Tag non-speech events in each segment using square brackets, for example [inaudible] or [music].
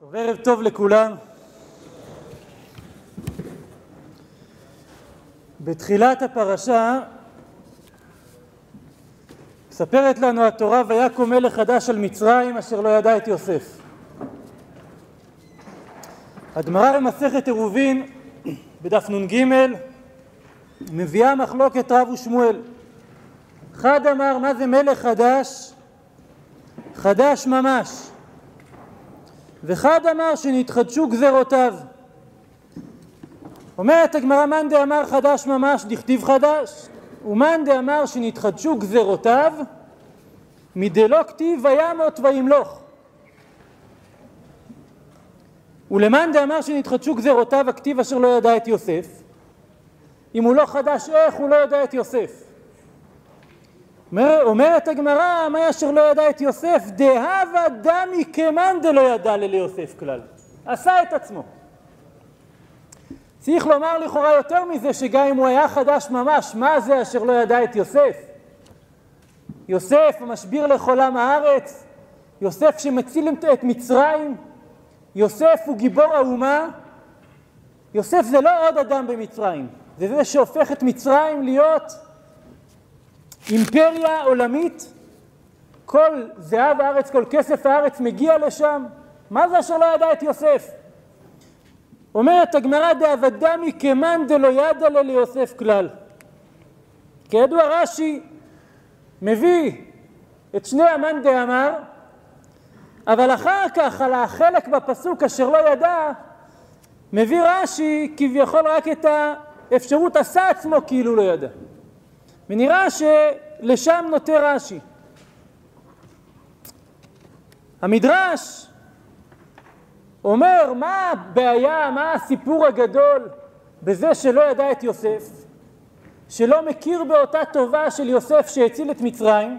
טוב, ערב טוב לכולם. בתחילת הפרשה מספרת לנו התורה ויקום מלך חדש על מצרים אשר לא ידע את יוסף. הגמרא במסכת עירובין בדף נ"ג מביאה מחלוקת רב ושמואל. אחד אמר מה זה מלך חדש? חדש ממש. וחד אמר שנתחדשו גזרותיו. אומרת הגמרא מאן דאמר חדש ממש דכתיב חדש? ומאן דאמר שנתחדשו גזרותיו מדלא כתיב וימות וימלוך. ולמאן דאמר שנתחדשו גזרותיו הכתיב אשר לא ידע את יוסף. אם הוא לא חדש איך הוא לא יודע את יוסף אומרת הגמרא, מה אשר לא ידע את יוסף, דהבה דמי כמאן דלא ידע לליוסף כלל. עשה את עצמו. צריך לומר לכאורה יותר מזה, שגם אם הוא היה חדש ממש, מה זה אשר לא ידע את יוסף? יוסף המשביר לכל עם הארץ, יוסף שמציל את מצרים, יוסף הוא גיבור האומה, יוסף זה לא עוד אדם במצרים, זה זה שהופך את מצרים להיות אימפריה עולמית, כל זהב הארץ, כל כסף הארץ מגיע לשם, מה זה אשר לא ידע את יוסף? אומרת הגמרא דאבדמי כמאן דלא ידע לו ליוסף כלל. כידוע רש"י מביא את שני המאן דאמר, אבל אחר כך על החלק בפסוק אשר לא ידע, מביא רש"י כביכול רק את האפשרות עשה עצמו כאילו לא ידע. ונראה שלשם נוטה רש"י. המדרש אומר מה הבעיה, מה הסיפור הגדול בזה שלא ידע את יוסף, שלא מכיר באותה טובה של יוסף שהציל את מצרים,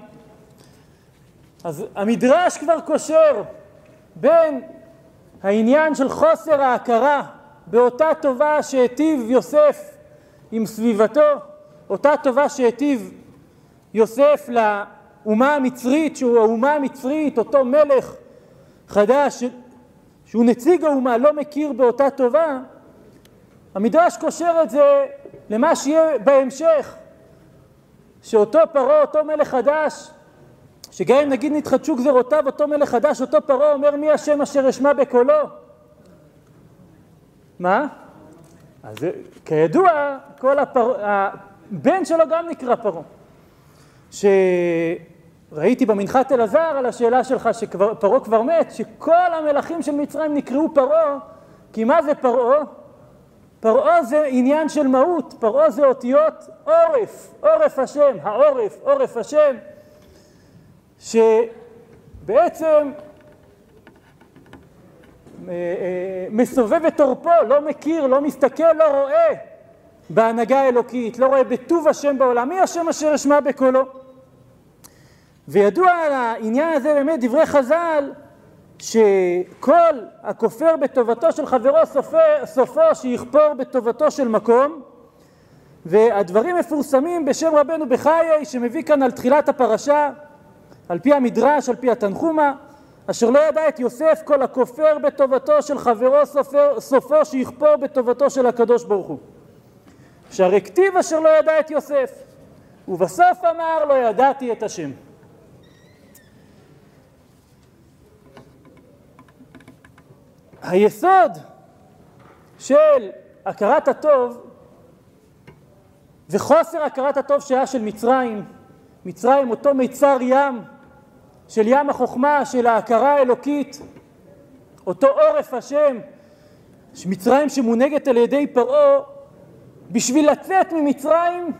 אז המדרש כבר קושר בין העניין של חוסר ההכרה באותה טובה שהיטיב יוסף עם סביבתו אותה טובה שהיטיב יוסף לאומה המצרית, שהוא האומה המצרית, אותו מלך חדש, שהוא נציג האומה, לא מכיר באותה טובה, המדרש קושר את זה למה שיהיה בהמשך, שאותו פרעה, אותו מלך חדש, שגם אם נגיד נתחדשו גזרותיו, אותו מלך חדש, אותו פרעה אומר מי השם אשר אשמע בקולו? מה? אז כידוע, כל הפר... בן שלו גם נקרא פרעה. שראיתי במנחת אלעזר על השאלה שלך שפרעה כבר מת, שכל המלכים של מצרים נקראו פרעה, כי מה זה פרעה? פרעה זה עניין של מהות, פרעה זה אותיות עורף, עורף השם, העורף, עורף השם, שבעצם אה, אה, מסובב את עורפו, לא מכיר, לא מסתכל, לא רואה בהנהגה האלוקית, לא רואה בטוב השם בעולם, מי השם אשר אשמע בקולו? וידוע על העניין הזה באמת דברי חז"ל שכל הכופר בטובתו של חברו סופו, סופו שיכפור בטובתו של מקום והדברים מפורסמים בשם רבנו בחיי שמביא כאן על תחילת הפרשה על פי המדרש, על פי התנחומה אשר לא ידע את יוסף כל הכופר בטובתו של חברו סופו, סופו שיכפור בטובתו של הקדוש ברוך הוא שהרי כתיב אשר לא ידע את יוסף, ובסוף אמר לא ידעתי את השם. היסוד של הכרת הטוב וחוסר הכרת הטוב שהיה של מצרים, מצרים אותו מיצר ים של ים החוכמה, של ההכרה האלוקית, אותו עורף השם, מצרים שמונהגת על ידי פרעה, בשביל לצאת ממצרים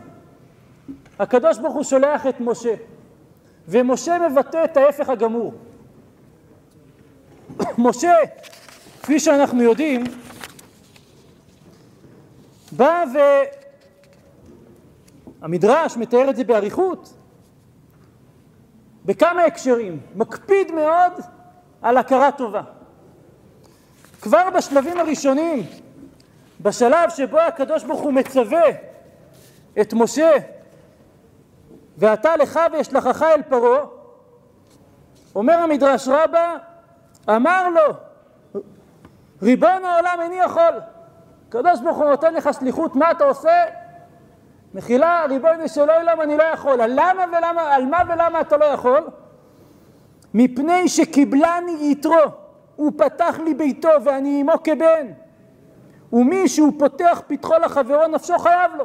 הקדוש ברוך הוא שולח את משה ומשה מבטא את ההפך הגמור. [coughs] משה, כפי שאנחנו יודעים, בא והמדרש מתאר את זה באריכות בכמה הקשרים, מקפיד מאוד על הכרה טובה. כבר בשלבים הראשונים בשלב שבו הקדוש ברוך הוא מצווה את משה ואתה לך ואשלחך אל פרעה אומר המדרש רבה אמר לו ריבון העולם איני יכול. הקדוש ברוך הוא נותן לך שליחות, מה אתה עושה? מחילה, ריבונו של עולם אני לא יכול. על למה ולמה, על מה ולמה אתה לא יכול? מפני שקיבלני יתרו, הוא פתח לי ביתו ואני עמו כבן. ומי שהוא פותח פתחו לחברו נפשו חייב לו.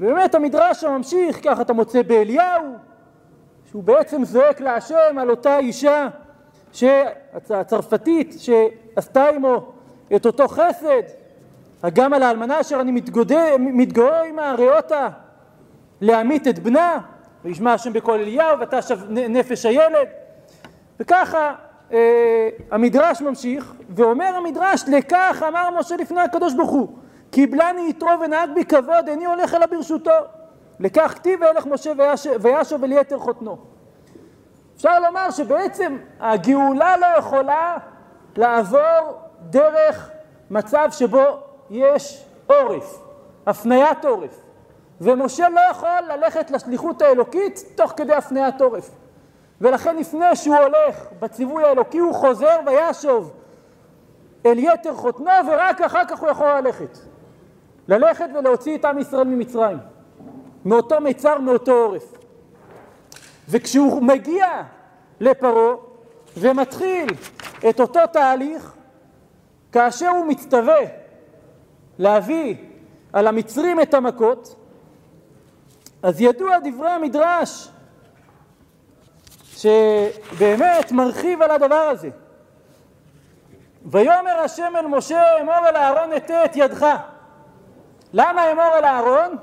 ובאמת המדרש הממשיך, ככה אתה מוצא באליהו, שהוא בעצם זועק להשם על אותה אישה הצרפתית שעשתה עמו את אותו חסד, גם על האלמנה אשר אני מתגורר עמה, ראותה להמית את בנה, וישמע השם בקול אליהו ותשב נפש הילד, וככה המדרש ממשיך, ואומר המדרש, לכך אמר משה לפני הקדוש ברוך הוא, קיבלני יתרו ונהג בי כבוד, איני הולך אלא ברשותו. לכך כתיב וילך משה וישוב אל יתר חותנו. אפשר לומר שבעצם הגאולה לא יכולה לעבור דרך מצב שבו יש עורף, הפניית עורף. ומשה לא יכול ללכת לשליחות האלוקית תוך כדי הפניית עורף. ולכן לפני שהוא הולך בציווי האלוקי הוא חוזר וישוב אל יתר חותנו ורק אחר כך הוא יכול ללכת. ללכת ולהוציא את עם ישראל ממצרים. מאותו מיצר, מאותו עורף. וכשהוא מגיע לפרעה ומתחיל את אותו תהליך, כאשר הוא מצטווה להביא על המצרים את המכות, אז ידוע דברי המדרש שבאמת מרחיב על הדבר הזה. ויאמר השם אל משה אמור אל אהרון אטה את ידך. למה אמור אל אהרון?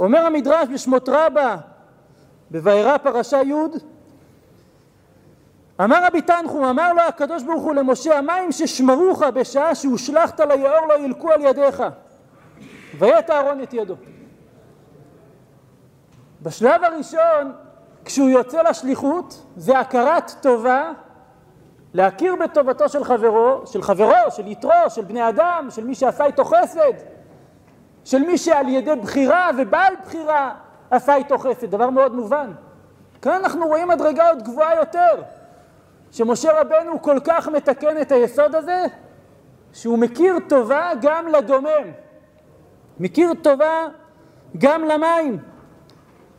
אומר המדרש בשמות רבה בבארה פרשה י' אמר רבי תנחום, אמר לו הקדוש ברוך הוא למשה, המים ששמרוך בשעה שהושלכת ליאור לא ילקו על ידיך. ויית אהרון את ידו. בשלב הראשון, כשהוא יוצא לשליחות, זה הכרת טובה, להכיר בטובתו של חברו, של חברו, של יתרו, של בני אדם, של מי שעשה איתו חסד, של מי שעל ידי בחירה ובעל בחירה עשה איתו חסד, דבר מאוד מובן. כאן אנחנו רואים מדרגה עוד גבוהה יותר, שמשה רבנו כל כך מתקן את היסוד הזה, שהוא מכיר טובה גם לדומם, מכיר טובה גם למים.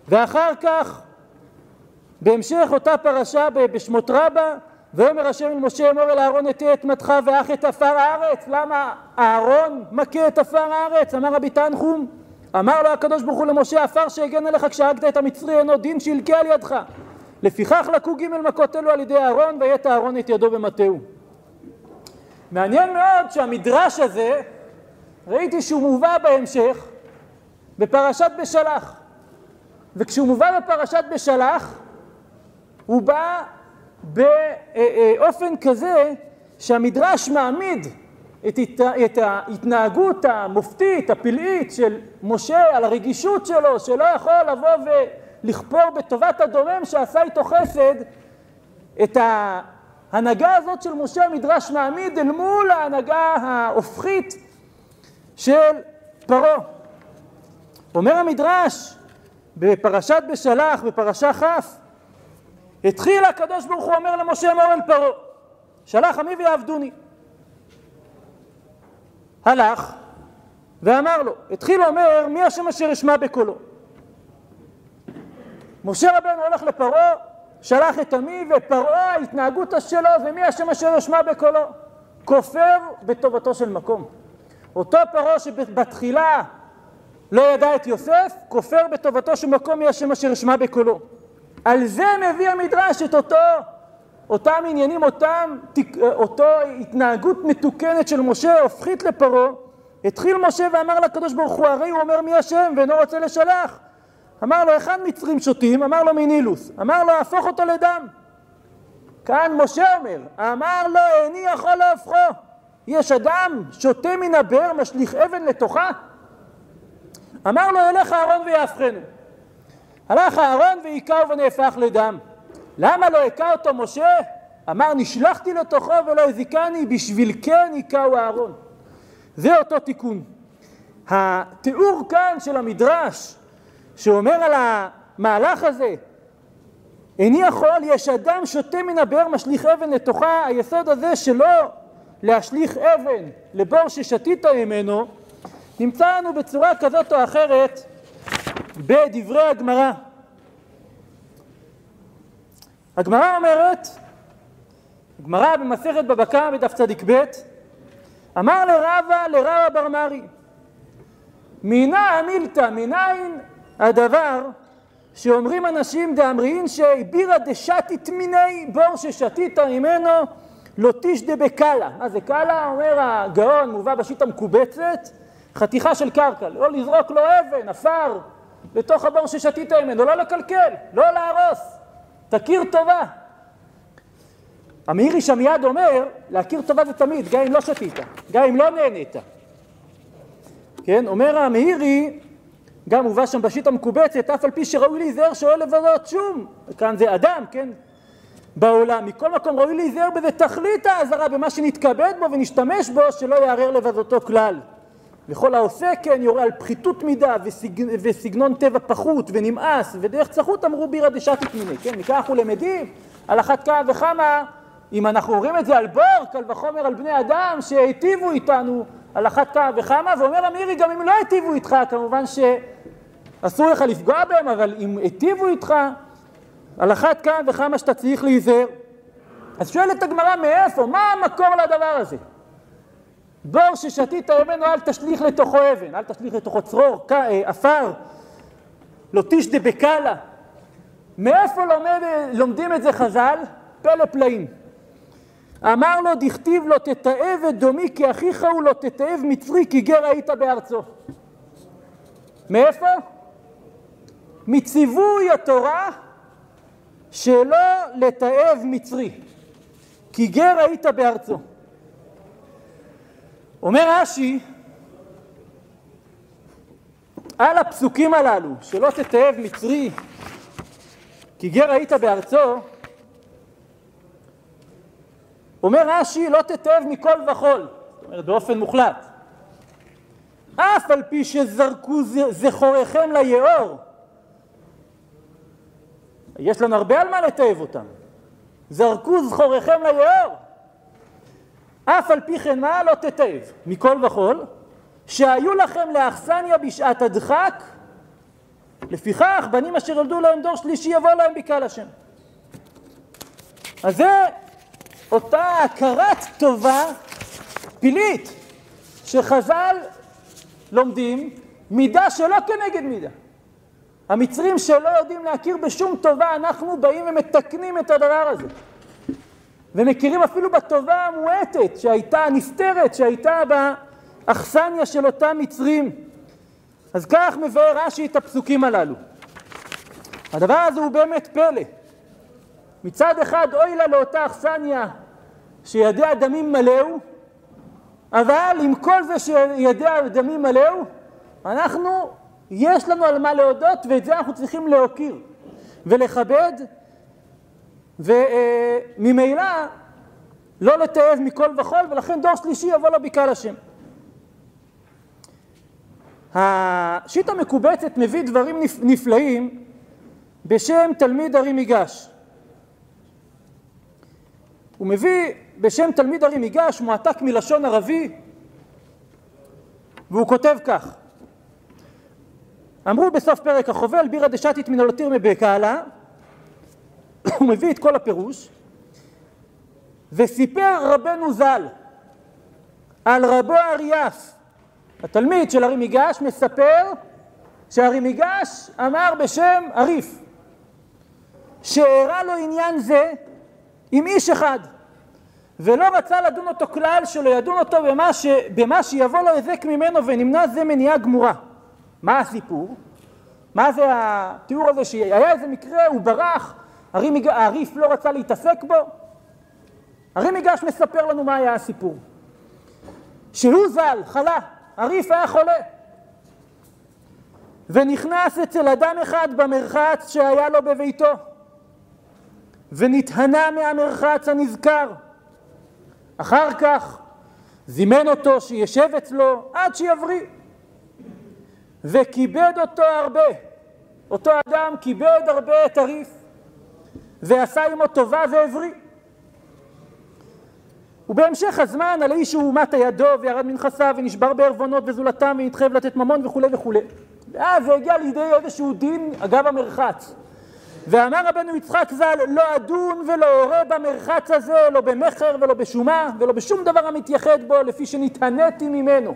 ואחר כך, בהמשך אותה פרשה בשמות רבה, ויאמר השם אל משה אמור אל אהרון אטה את מתך ואח את עפר הארץ. למה אהרון מכה את עפר הארץ? אמר רבי תנחום, אמר לו הקדוש ברוך הוא למשה עפר שהגן עליך כשהגת את המצרי אינו דין שילקה על ידך. לפיכך לקו ג' מכות אלו על ידי אהרון ויית אהרון את ידו במטהו. מעניין מאוד שהמדרש הזה, ראיתי שהוא מובא בהמשך בפרשת בשלח. וכשהוא מובא בפרשת בשלח, הוא בא באופן כזה שהמדרש מעמיד את, את ההתנהגות המופתית, הפלאית של משה על הרגישות שלו, שלא יכול לבוא ולכפור בטובת הדומם שעשה איתו חסד, את ההנהגה הזאת של משה המדרש מעמיד אל מול ההנהגה ההופכית של פרעה. אומר המדרש בפרשת בשלח, בפרשה כ', התחיל הקדוש ברוך הוא אומר למשה אל פרעה, שלח עמי ויעבדוני. הלך ואמר לו, התחיל אומר מי השם אשר אשמע בקולו. משה רבנו הולך לפרעה, שלח את עמי ופרעה ההתנהגות שלו זה מי השם אשר אשמע בקולו. כופר בטובתו של מקום. אותו פרעה שבתחילה לא ידע את יוסף, כופר בטובתו של מקום מי השם אשר אשמע בקולו. על זה מביא המדרש את אותו, אותם עניינים, אותם, אותו התנהגות מתוקנת של משה, הופכית לפרעה. התחיל משה ואמר לקדוש ברוך הוא, הרי הוא אומר מי השם ואינו רוצה לשלח. אמר לו, היכן מצרים שותים? אמר לו, מנילוס. אמר לו, הפוך אותו לדם. כאן משה אומר, אמר לו, איני יכול להפכו. יש אדם שותה מן הבאר, משליך אבן לתוכה? אמר לו, ילך אהרון ויהפכנו. הלך אהרון והיכהו ונהפך לדם. למה לא היכה אותו משה? אמר נשלחתי לתוכו ולא הזיקני בשביל כן היכהו אהרון. זה אותו תיקון. התיאור כאן של המדרש שאומר על המהלך הזה איני יכול, יש אדם שותה מן הבאר משליך אבן לתוכה, היסוד הזה שלא להשליך אבן לבור ששתית ממנו, נמצא לנו בצורה כזאת או אחרת בדברי הגמרא. הגמרא אומרת, גמרא במסכת בבא קמא בדף צ"ב, אמר לרבה לרבה בר מרי, מינה המילתא, מניין הדבר שאומרים אנשים דאמרין שהבירה דשתית מיני בור ששתית ממנו לא תשדה בקלה. מה זה קלה? אומר הגאון, מובא בשיט המקובצת, חתיכה של קרקע, לא לזרוק לו אבן, עפר, לתוך הבור ששתית ממנו, לא לקלקל, לא להרוס, תכיר טובה. המאירי שם מיד אומר, להכיר טובה זה תמיד, גם אם לא שתית, גם אם לא נהנית. כן, אומר המאירי, גם מובא שם בשיט המקובצת, אף על פי שראוי להיזהר שלא לבלות שום, כאן זה אדם, כן, בעולם. מכל מקום ראוי להיזהר בזה תכלית האזהרה, במה שנתכבד בו ונשתמש בו, שלא יערער לבזותו כלל. וכל העושה כן יורה על פחיתות מידה וסג... וסגנון טבע פחות ונמאס ודרך צחות אמרו בירא דשתית מיני, כן, מכך אנחנו למדים על אחת כמה וכמה אם אנחנו אומרים את זה על בור, קל וחומר על בני אדם שהיטיבו איתנו על אחת כמה וכמה, ואומר אמירי גם אם לא היטיבו איתך, כמובן שאסור לך לפגוע בהם, אבל אם היטיבו איתך, על אחת כמה וכמה שאתה צריך להיזהר. אז שואלת הגמרא מאיפה, מה המקור לדבר הזה? בור ששתית ממנו אל תשליך לתוכו אבן, אל תשליך לתוכו צרור, אה, עפר, לא תשדה בקלה. מאיפה לומד, לומדים את זה חז"ל? פלא פלאים. אמר לו דכתיב לו תתעב את דומי כי אחיך הוא לא תתעב מצרי כי גר היית בארצו. מאיפה? מציווי התורה שלא לתעב מצרי כי גר היית בארצו. אומר רש"י על הפסוקים הללו שלא תתעב מצרי כי גר היית בארצו אומר רש"י לא תתעב מכל וכול, זאת אומרת באופן מוחלט. אף על פי שזרקו זכוריכם ליאור, יש לנו הרבה על מה לתעב אותם. זרקו זכוריכם ליאור. אף על פי כן מה לא תתעב מכל וכול, שהיו לכם לאכסניה בשעת הדחק, לפיכך בנים אשר ילדו להם דור שלישי יבוא להם בקהל השם. אז זה אותה הכרת טובה פילית שחז"ל לומדים מידה שלא כנגד מידה. המצרים שלא יודעים להכיר בשום טובה, אנחנו באים ומתקנים את הדבר הזה. ומכירים אפילו בטובה המועטת שהייתה, הנסתרת, שהייתה באכסניה של אותם מצרים. אז כך מבאר רש"י את הפסוקים הללו. הדבר הזה הוא באמת פלא. מצד אחד אוי לה לאותה אכסניה שידיה דמים מלאו, אבל עם כל זה שידיה דמים מלאו, אנחנו, יש לנו על מה להודות ואת זה אנחנו צריכים להוקיר ולכבד וממילא לא לתעב מכל וכול ולכן דור שלישי יבוא לבקעה לשם. השיט המקובצת מביא דברים נפלאים בשם תלמיד הרי מיגש. הוא מביא בשם תלמיד הרי מיגש, מועתק מלשון ערבי, והוא כותב כך: אמרו בסוף פרק החובל בירא דשתית מן הלותיר מבקהלה, [coughs] הוא מביא את כל הפירוש, וסיפר רבנו ז"ל על רבו אריאס, התלמיד של הרי מיגש, מספר שהרי מיגש אמר בשם אריף, שאירע לו עניין זה עם איש אחד. ולא רצה לדון אותו כלל שלא ידון אותו במה, ש... במה שיבוא לו היזק ממנו ונמנע זה מניעה גמורה. מה הסיפור? מה זה התיאור הזה שהיה איזה מקרה, הוא ברח, הריף לא רצה להתעסק בו? הרי מיגש מספר לנו מה היה הסיפור. שהוא ז"ל, חלה, הריף היה חולה. ונכנס אצל אדם אחד במרחץ שהיה לו בביתו, ונתהנה מהמרחץ הנזכר. אחר כך זימן אותו שישב אצלו עד שיבריא, וכיבד אותו הרבה. אותו אדם כיבד הרבה את הריף, ועשה עמו טובה והבריא. ובהמשך הזמן על האיש שהוא מטה ידו וירד מנכסיו ונשבר בערבונות וזולתם ונתחייב לתת ממון וכולי וכולי. ואז זה הגיע לידי איזשהו דין אגב המרחץ. ואמר רבנו יצחק ז"ל לא אדון ולא אורה במרחץ הזה לא במכר ולא בשומה ולא בשום דבר המתייחד בו לפי שנתעניתי ממנו.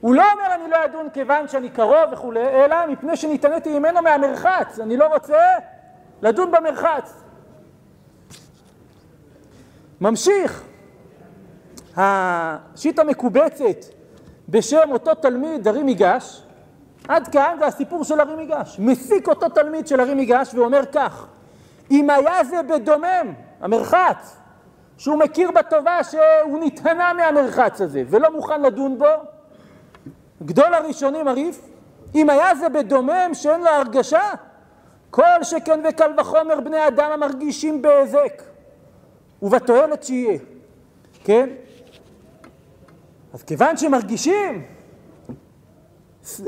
הוא לא אומר אני לא אדון כיוון שאני קרוב וכולי אלא מפני שנתעניתי ממנו מהמרחץ אני לא רוצה לדון במרחץ. ממשיך השיט המקובצת בשם אותו תלמיד הרי מיגש עד כאן זה הסיפור של הרי מיגש. מסיק אותו תלמיד של הרי מיגש ואומר כך, אם היה זה בדומם, המרחץ, שהוא מכיר בטובה שהוא נתהנה מהמרחץ הזה ולא מוכן לדון בו, גדול הראשונים הריף, אם היה זה בדומם שאין לו הרגשה, כל שכן וקל וחומר בני אדם המרגישים בהיזק ובתועלת שיהיה, כן? אז כיוון שמרגישים,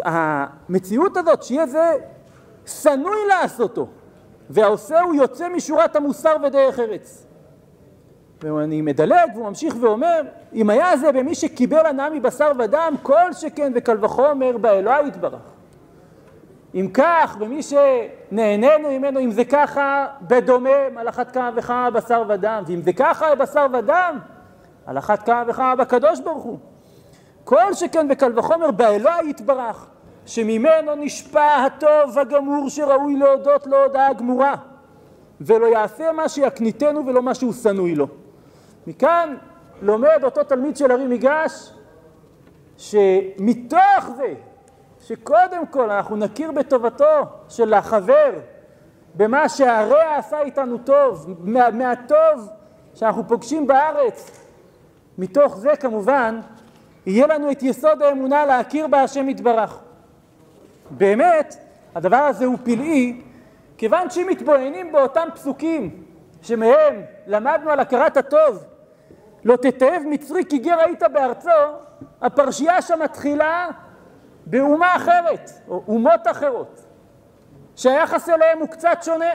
המציאות הזאת שיהיה זה שנוי לעשותו, והעושה הוא יוצא משורת המוסר ודרך ארץ. ואני מדלג והוא ממשיך ואומר, אם היה זה במי שקיבל הנאה מבשר ודם, כל שכן וקל וחומר באלוהי יתברך. אם כך, במי שנהנינו ממנו, אם זה ככה, בדומם, על אחת כמה וכמה בשר ודם, ואם זה ככה בשר ודם, על אחת כמה וכמה בקדוש ברוך הוא. כל שכן וקל וחומר באלוהי יתברך, שממנו נשפע הטוב הגמור שראוי להודות לו הודעה גמורה, ולא יעשה מה שיקניתנו ולא מה שהוא שנואי לו. מכאן לומד אותו תלמיד של הרי מיגש, שמתוך זה שקודם כל אנחנו נכיר בטובתו של החבר, במה שהרע עשה איתנו טוב, מה, מהטוב שאנחנו פוגשים בארץ, מתוך זה כמובן יהיה לנו את יסוד האמונה להכיר בהשם יתברך. באמת, הדבר הזה הוא פלאי, כיוון שאם מתבוננים באותם פסוקים שמהם למדנו על הכרת הטוב, לא תתעב מצרי כי גר היית בארצו, הפרשייה שם מתחילה באומה אחרת, או אומות אחרות, שהיחס אליהם הוא קצת שונה.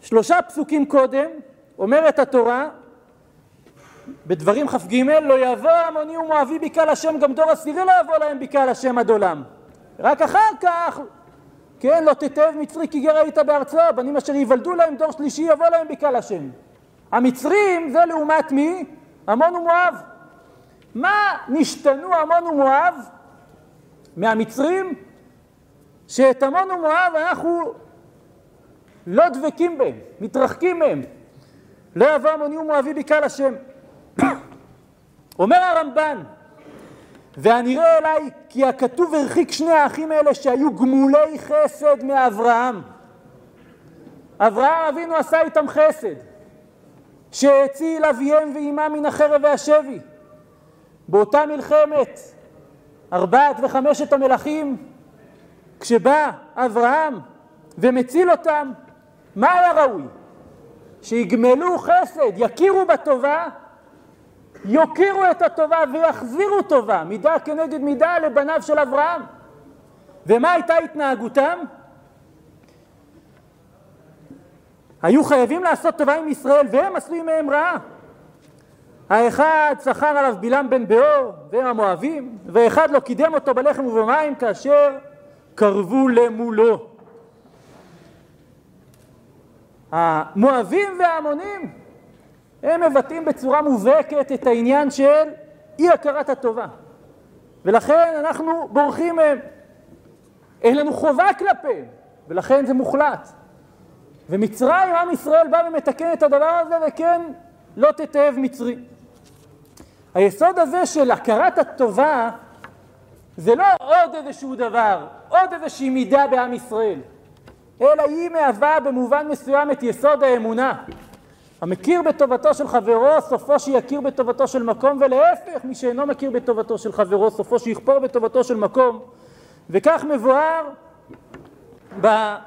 שלושה פסוקים קודם אומרת התורה בדברים כ"ג לא יבוא עמוני ומואבי בקהל השם גם דור עשירי לא יבוא להם בקהל השם עד עולם רק אחר כך כן לא תתב מצרי כי גר היית בארצו בנים אשר ייוולדו להם דור שלישי יבוא להם בקהל השם המצרים זה לעומת מי? עמון ומואב מה נשתנו עמון ומואב מהמצרים? שאת עמון ומואב אנחנו לא דבקים בהם, מתרחקים מהם. לא יבוא עמוני ומואבי בקהל השם. [coughs] אומר הרמב"ן, והנראה אליי כי הכתוב הרחיק שני האחים האלה שהיו גמולי חסד מאברהם. אברהם אבינו עשה איתם חסד, שהציל אביהם ואימם מן החרב והשבי. באותה מלחמת ארבעת וחמשת המלכים, כשבא אברהם ומציל אותם, מה היה ראוי? שיגמלו חסד, יכירו בטובה, יוקירו את הטובה ויחזירו טובה, מידה כנגד מידה לבניו של אברהם. ומה הייתה התנהגותם? היו חייבים לעשות טובה עם ישראל והם עשו עמהם רעה. האחד שכר עליו בלעם בן באור והם המואבים, ואחד לא קידם אותו בלחם ובמים כאשר קרבו למולו. המואבים וההמונים הם מבטאים בצורה מובהקת את העניין של אי הכרת הטובה. ולכן אנחנו בורחים מהם. אין לנו חובה כלפיהם ולכן זה מוחלט. ומצרים עם ישראל בא ומתקן את הדבר הזה וכן לא תתאב מצרי היסוד הזה של הכרת הטובה זה לא עוד איזשהו דבר, עוד איזושהי מידה בעם ישראל, אלא היא מהווה במובן מסוים את יסוד האמונה. המכיר בטובתו של חברו, סופו שיכיר בטובתו של מקום, ולהפך, מי שאינו מכיר בטובתו של חברו, סופו שיכפור בטובתו של מקום. וכך מבואר בעשרת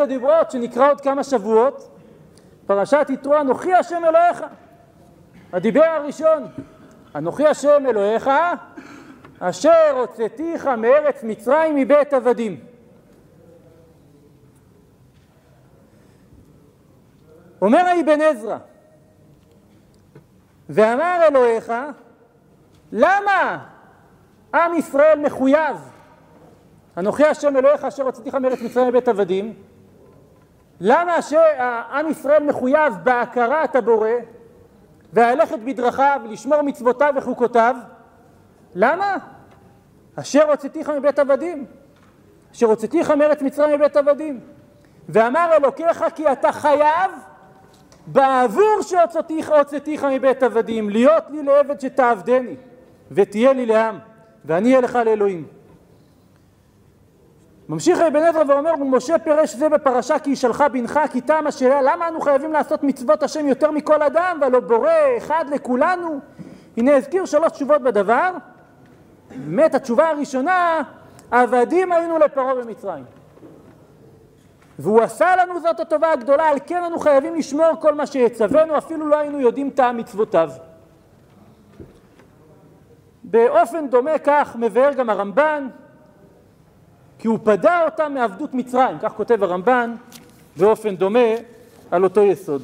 הדיברות שנקרא עוד כמה שבועות, פרשת יתרו אנוכי השם אלוהיך. הדיבר הראשון, אנוכי השם אלוהיך, אשר הוצאתיך מארץ מצרים מבית עבדים. אומר האבן עזרא, ואמר אלוהיך, למה עם ישראל מחויב? אנוכי השם אלוהיך אשר הוצאתיך מארץ מצרים מבית עבדים. למה שעם ישראל מחויב בהכרת הבורא והלכת בדרכיו, לשמור מצוותיו וחוקותיו? למה? אשר הוצאתיך מבית עבדים, אשר הוצאתיך מארץ מצרים מבית עבדים. ואמר אלוקיך כי אתה חייב בעבור שהוצאתיך מבית עבדים, להיות לי לעבד שתעבדני, ותהיה לי לעם, ואני אהיה לך לאלוהים. ממשיך אבן עזרא ואומר, ומשה פירש זה בפרשה כי ישלך בנך, כי טעם השאלה, למה אנו חייבים לעשות מצוות השם יותר מכל אדם, והלא בורא אחד לכולנו? הנה הזכיר שלוש תשובות בדבר. באמת התשובה הראשונה, עבדים היינו לפרעה במצרים. והוא עשה לנו זאת הטובה הגדולה, על כן אנו חייבים לשמור כל מה שיצווינו, אפילו לא היינו יודעים טעם מצוותיו. באופן דומה כך מבאר גם הרמב"ן, כי הוא פדה אותם מעבדות מצרים, כך כותב הרמב"ן, באופן דומה על אותו יסוד.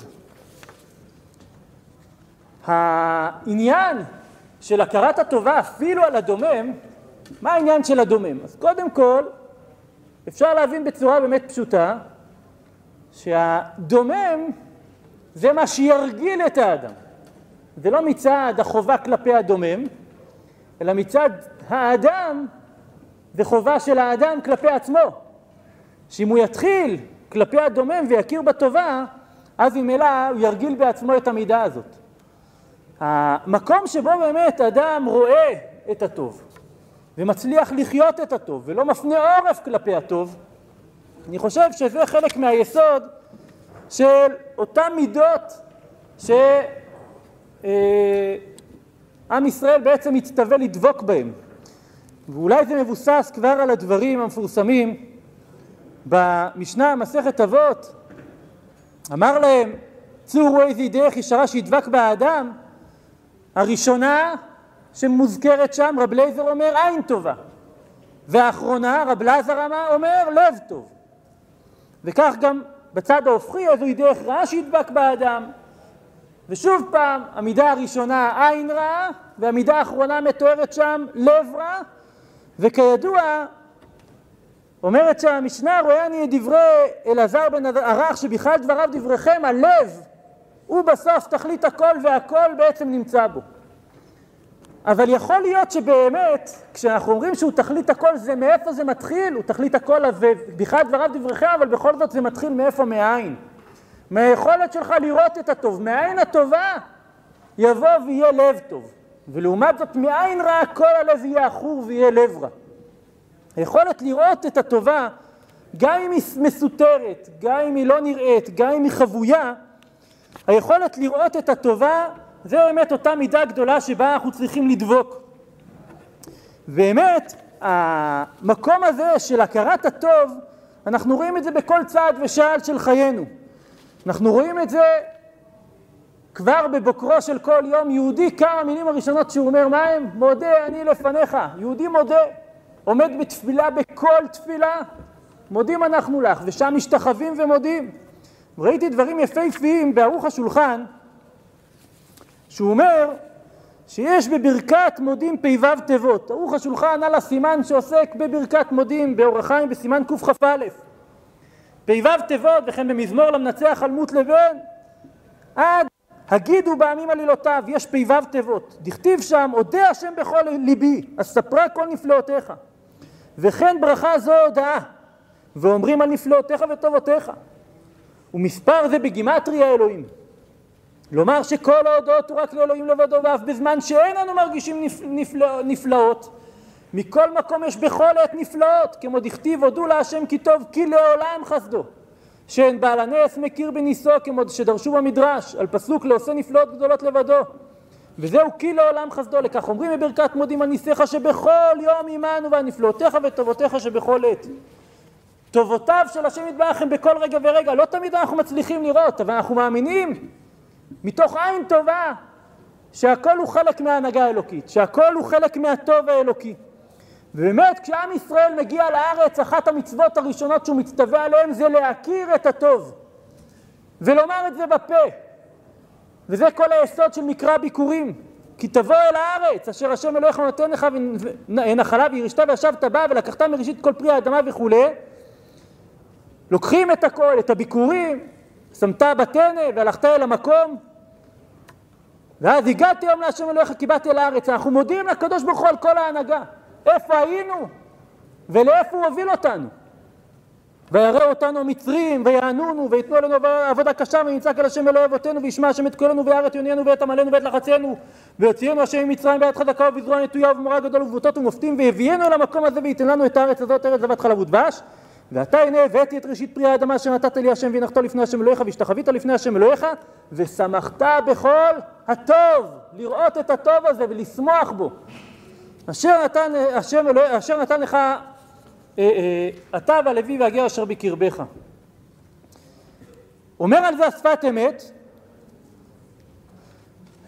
העניין של הכרת הטובה אפילו על הדומם, מה העניין של הדומם? אז קודם כל, אפשר להבין בצורה באמת פשוטה שהדומם זה מה שירגיל את האדם. זה לא מצד החובה כלפי הדומם, אלא מצד האדם זה חובה של האדם כלפי עצמו. שאם הוא יתחיל כלפי הדומם ויכיר בטובה, אז ממילא הוא ירגיל בעצמו את המידה הזאת. המקום שבו באמת אדם רואה את הטוב ומצליח לחיות את הטוב ולא מפנה עורף כלפי הטוב, אני חושב שזה חלק מהיסוד של אותן מידות שעם אה, ישראל בעצם מצטווה לדבוק בהם. ואולי זה מבוסס כבר על הדברים המפורסמים במשנה מסכת אבות. אמר להם, צורו איזה דרך ישרה שידבק באדם. הראשונה שמוזכרת שם, רב לייזר אומר עין טובה. והאחרונה, רב לזר אומר לב טוב. וכך גם בצד ההופכי איזוהי דרך רעה שידבק באדם. ושוב פעם, המידה הראשונה עין רעה, והמידה האחרונה מתוארת שם לב רע, וכידוע, אומרת שהמשנה רואה אני את דברי אלעזר בן ערך שבכלל דבריו דבריכם, הלב הוא בסוף תכלית הכל והכל בעצם נמצא בו. אבל יכול להיות שבאמת, כשאנחנו אומרים שהוא תכלית הכל, זה מאיפה זה מתחיל? הוא תכלית הכל, ובכלל דבריו דבריכם, אבל בכל זאת זה מתחיל מאיפה? מהעין. מהיכולת שלך לראות את הטוב. מהעין הטובה יבוא ויהיה לב טוב. ולעומת זאת, מעין רעה כל הלב יהיה עכור ויהיה לב רע. היכולת לראות את הטובה, גם אם היא מסותרת, גם אם היא לא נראית, גם אם היא חבויה, היכולת לראות את הטובה זה באמת אותה מידה גדולה שבה אנחנו צריכים לדבוק. באמת, המקום הזה של הכרת הטוב, אנחנו רואים את זה בכל צעד ושעל של חיינו. אנחנו רואים את זה כבר בבוקרו של כל יום יהודי, כמה המילים הראשונות שהוא אומר, מה הם? מודה אני לפניך. יהודי מודה, עומד בתפילה בכל תפילה, מודים אנחנו לך, ושם משתחווים ומודים. ראיתי דברים יפהפיים בערוך השולחן, שהוא אומר שיש בברכת מודים פ"ו תיבות. ערוך השולחן על הסימן שעוסק בברכת מודים באורח חיים בסימן קכ"א. פ"ו תיבות וכן במזמור למנצח אלמות לבן עד הגידו בעמים עלילותיו, יש פ"ו תיבות. דכתיב שם, אודה השם בכל ליבי, אספרה כל נפלאותיך. וכן ברכה זו הודעה, ואומרים על נפלאותיך וטובותיך. ומספר זה בגימטריה אלוהים. לומר שכל ההודעות הוא רק לאלוהים לבדו, ואף בזמן שאין אנו מרגישים נפלא, נפלאות, מכל מקום יש בכל עת נפלאות, כמו דכתיב הודו להשם כי טוב כי לעולם חסדו. שאין בעל הנס מכיר בניסו כמו שדרשו במדרש על פסוק לעושה נפלאות גדולות לבדו. וזהו כי לעולם חסדו לכך אומרים בברכת מודים על ניסיך שבכל יום עמנו ועל נפלאותיך וטובותיך שבכל עת. טובותיו של השם יתברך הם בכל רגע ורגע. לא תמיד אנחנו מצליחים לראות אבל אנחנו מאמינים מתוך עין טובה שהכל הוא חלק מההנהגה האלוקית שהכל הוא חלק מהטוב האלוקי ובאמת כשעם ישראל מגיע לארץ, אחת המצוות הראשונות שהוא מצטווה עליהן זה להכיר את הטוב. ולומר את זה בפה. וזה כל היסוד של מקרא ביקורים. כי תבוא אל הארץ, אשר השם אלוהיך נותן לך נחלה וירשת וישבת בה ולקחת מראשית כל פרי האדמה וכולי. לוקחים את הכל, את הביקורים, שמת בטנא והלכת אל המקום, ואז הגעתי היום להשם אלוהיך כי באתי אל הארץ. אנחנו מודים לקדוש ברוך הוא על כל ההנהגה. איפה היינו? ולאיפה הוא הוביל אותנו. וירא אותנו המצרים ויענונו ויתנו עלינו עבודה קשה ונמצא כל השם אלוהי אבותינו וישמע השם את קולנו וירא את יוניינו ואת עמלנו ואת לחצינו ויוציאנו השם ממצרים ביד חזקה ובזרוע נטויה ובמורה גדול ובוטות ומופתים והביאנו אל המקום הזה וייתן לנו את הארץ הזאת ארץ זבת חלב ודבש. ועתה הנה הבאתי את ראשית פרי האדמה אשר נתת לי השם והנחתו לפני השם אלוהיך והשתחווית לפני השם אלוהיך ושמחת בכל הטוב לראות את הטוב הזה ולשמוח בו אשר נתן, השם אלוהי, אשר נתן לך אה, אה, אתה והלוי והגר אשר בקרבך. אומר על זה השפת אמת,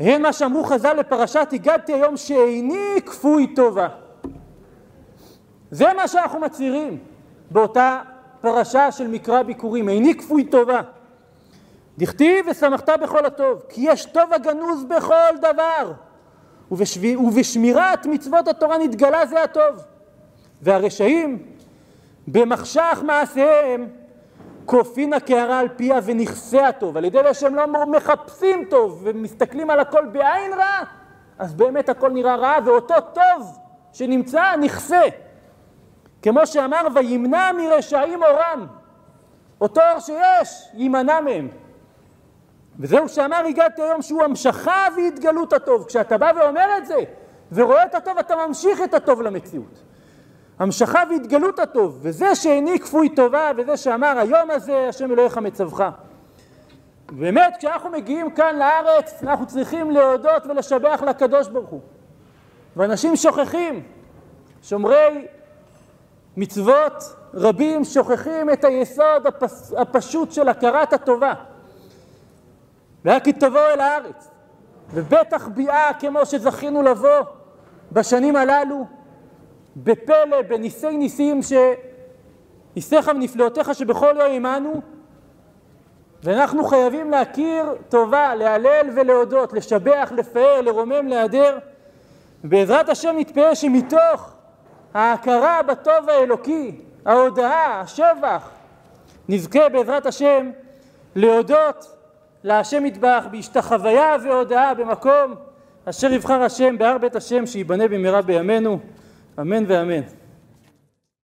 הן מה שאמרו חז"ל לפרשת הגדתי היום שאיני כפוי טובה. זה מה שאנחנו מצהירים באותה פרשה של מקרא ביקורים, איני כפוי טובה. דכתיב ושמחת בכל הטוב, כי יש טוב הגנוז בכל דבר. ובשב... ובשמירת מצוות התורה נתגלה זה הטוב. והרשעים במחשך מעשיהם כופין הקערה על פיה ונכסה הטוב. על ידי זה שהם לא מחפשים טוב ומסתכלים על הכל בעין רע, אז באמת הכל נראה רע, ואותו טוב שנמצא נכסה. כמו שאמר, וימנע מרשעים אורם. אותו אור שיש, יימנע מהם. וזהו שאמר הגעתי היום שהוא המשכה והתגלות הטוב. כשאתה בא ואומר את זה ורואה את הטוב, אתה ממשיך את הטוב למציאות. המשכה והתגלות הטוב, וזה שאיני כפוי טובה, וזה שאמר היום הזה השם אלוהיך מצווך. באמת, כשאנחנו מגיעים כאן לארץ, אנחנו צריכים להודות ולשבח לקדוש ברוך הוא. ואנשים שוכחים, שומרי מצוות רבים שוכחים את היסוד הפס, הפשוט של הכרת הטובה. והיה כי תבוא אל הארץ, ובטח ביאה כמו שזכינו לבוא בשנים הללו, בפלא, בניסי ניסים, שניסיך ונפלאותיך שבכל יום עמנו, ואנחנו חייבים להכיר טובה, להלל ולהודות, לשבח, לפאר, לרומם, להדר. בעזרת השם נתפאה שמתוך ההכרה בטוב האלוקי, ההודאה, השבח, נזכה בעזרת השם להודות להשם יטבח בהשתחוויה והודאה במקום אשר יבחר השם בהר בית השם שייבנה במהרה בימינו. אמן ואמן